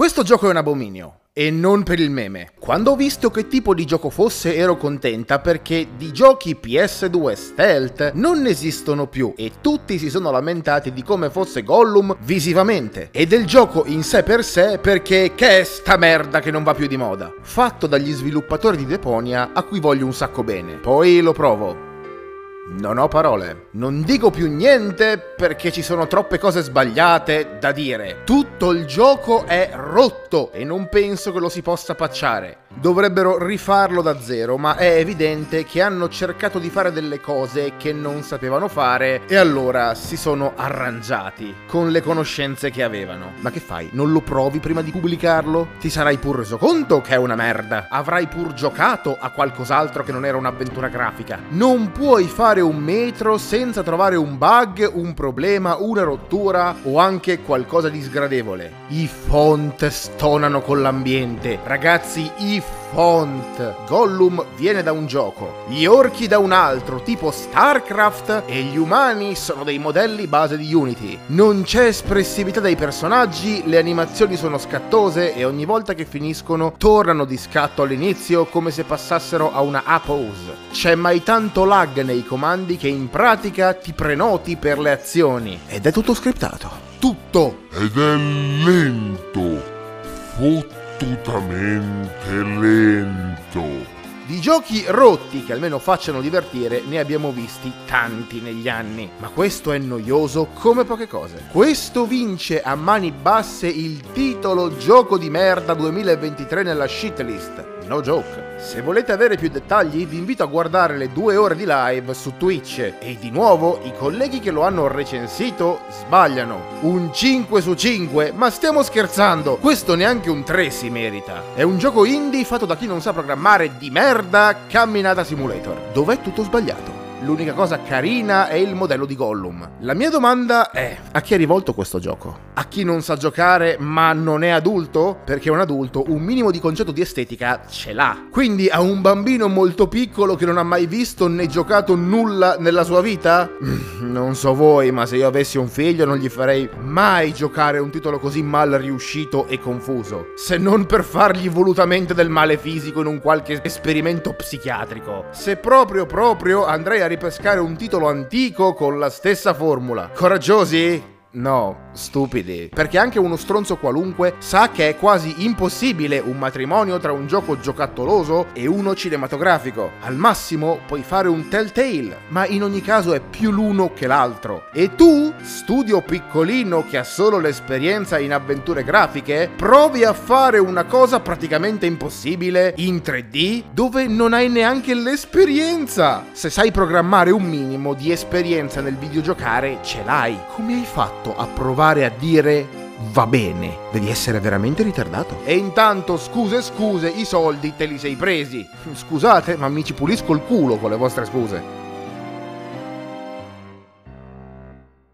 Questo gioco è un abominio. E non per il meme. Quando ho visto che tipo di gioco fosse ero contenta perché di giochi PS2 stealth non esistono più e tutti si sono lamentati di come fosse Gollum visivamente e del gioco in sé per sé perché che è sta merda che non va più di moda. Fatto dagli sviluppatori di Deponia a cui voglio un sacco bene. Poi lo provo. Non ho parole. Non dico più niente perché ci sono troppe cose sbagliate da dire. Tutto il gioco è rotto e non penso che lo si possa pacciare. Dovrebbero rifarlo da zero, ma è evidente che hanno cercato di fare delle cose che non sapevano fare e allora si sono arrangiati con le conoscenze che avevano. Ma che fai? Non lo provi prima di pubblicarlo? Ti sarai pur reso conto che è una merda. Avrai pur giocato a qualcos'altro che non era un'avventura grafica. Non puoi fare un metro senza trovare un bug, un problema, una rottura o anche qualcosa di sgradevole. I font stonano con l'ambiente. Ragazzi, i font. Gollum viene da un gioco, gli orchi da un altro, tipo StarCraft, e gli umani sono dei modelli base di Unity. Non c'è espressività dei personaggi, le animazioni sono scattose e ogni volta che finiscono tornano di scatto all'inizio come se passassero a una A-pose. C'è mai tanto lag nei comandi che in pratica ti prenoti per le azioni. Ed è tutto scriptato. Tutto! Ed è lento. Fottuto fottutamente lento. Di giochi rotti che almeno facciano divertire ne abbiamo visti tanti negli anni, ma questo è noioso come poche cose. Questo vince a mani basse il titolo Gioco di merda 2023 nella shitlist. No joke. Se volete avere più dettagli vi invito a guardare le due ore di live su Twitch e di nuovo i colleghi che lo hanno recensito sbagliano. Un 5 su 5? Ma stiamo scherzando! Questo neanche un 3 si merita. È un gioco indie fatto da chi non sa programmare di merda Camminata Simulator, dove è tutto sbagliato. L'unica cosa carina è il modello di Gollum. La mia domanda è: a chi è rivolto questo gioco? A chi non sa giocare ma non è adulto? Perché un adulto un minimo di concetto di estetica ce l'ha. Quindi a un bambino molto piccolo che non ha mai visto né giocato nulla nella sua vita? Mm, non so voi, ma se io avessi un figlio non gli farei mai giocare un titolo così mal riuscito e confuso. Se non per fargli volutamente del male fisico in un qualche esperimento psichiatrico. Se proprio proprio andrei a ripescare un titolo antico con la stessa formula. Coraggiosi? No, stupidi. Perché anche uno stronzo qualunque sa che è quasi impossibile un matrimonio tra un gioco giocattoloso e uno cinematografico. Al massimo puoi fare un telltale, ma in ogni caso è più l'uno che l'altro. E tu, studio piccolino che ha solo l'esperienza in avventure grafiche, provi a fare una cosa praticamente impossibile in 3D dove non hai neanche l'esperienza. Se sai programmare un minimo di esperienza nel videogiocare, ce l'hai. Come hai fatto? a provare a dire va bene, devi essere veramente ritardato. E intanto, scuse, scuse, i soldi te li sei presi. Scusate, ma mi ci pulisco il culo con le vostre scuse.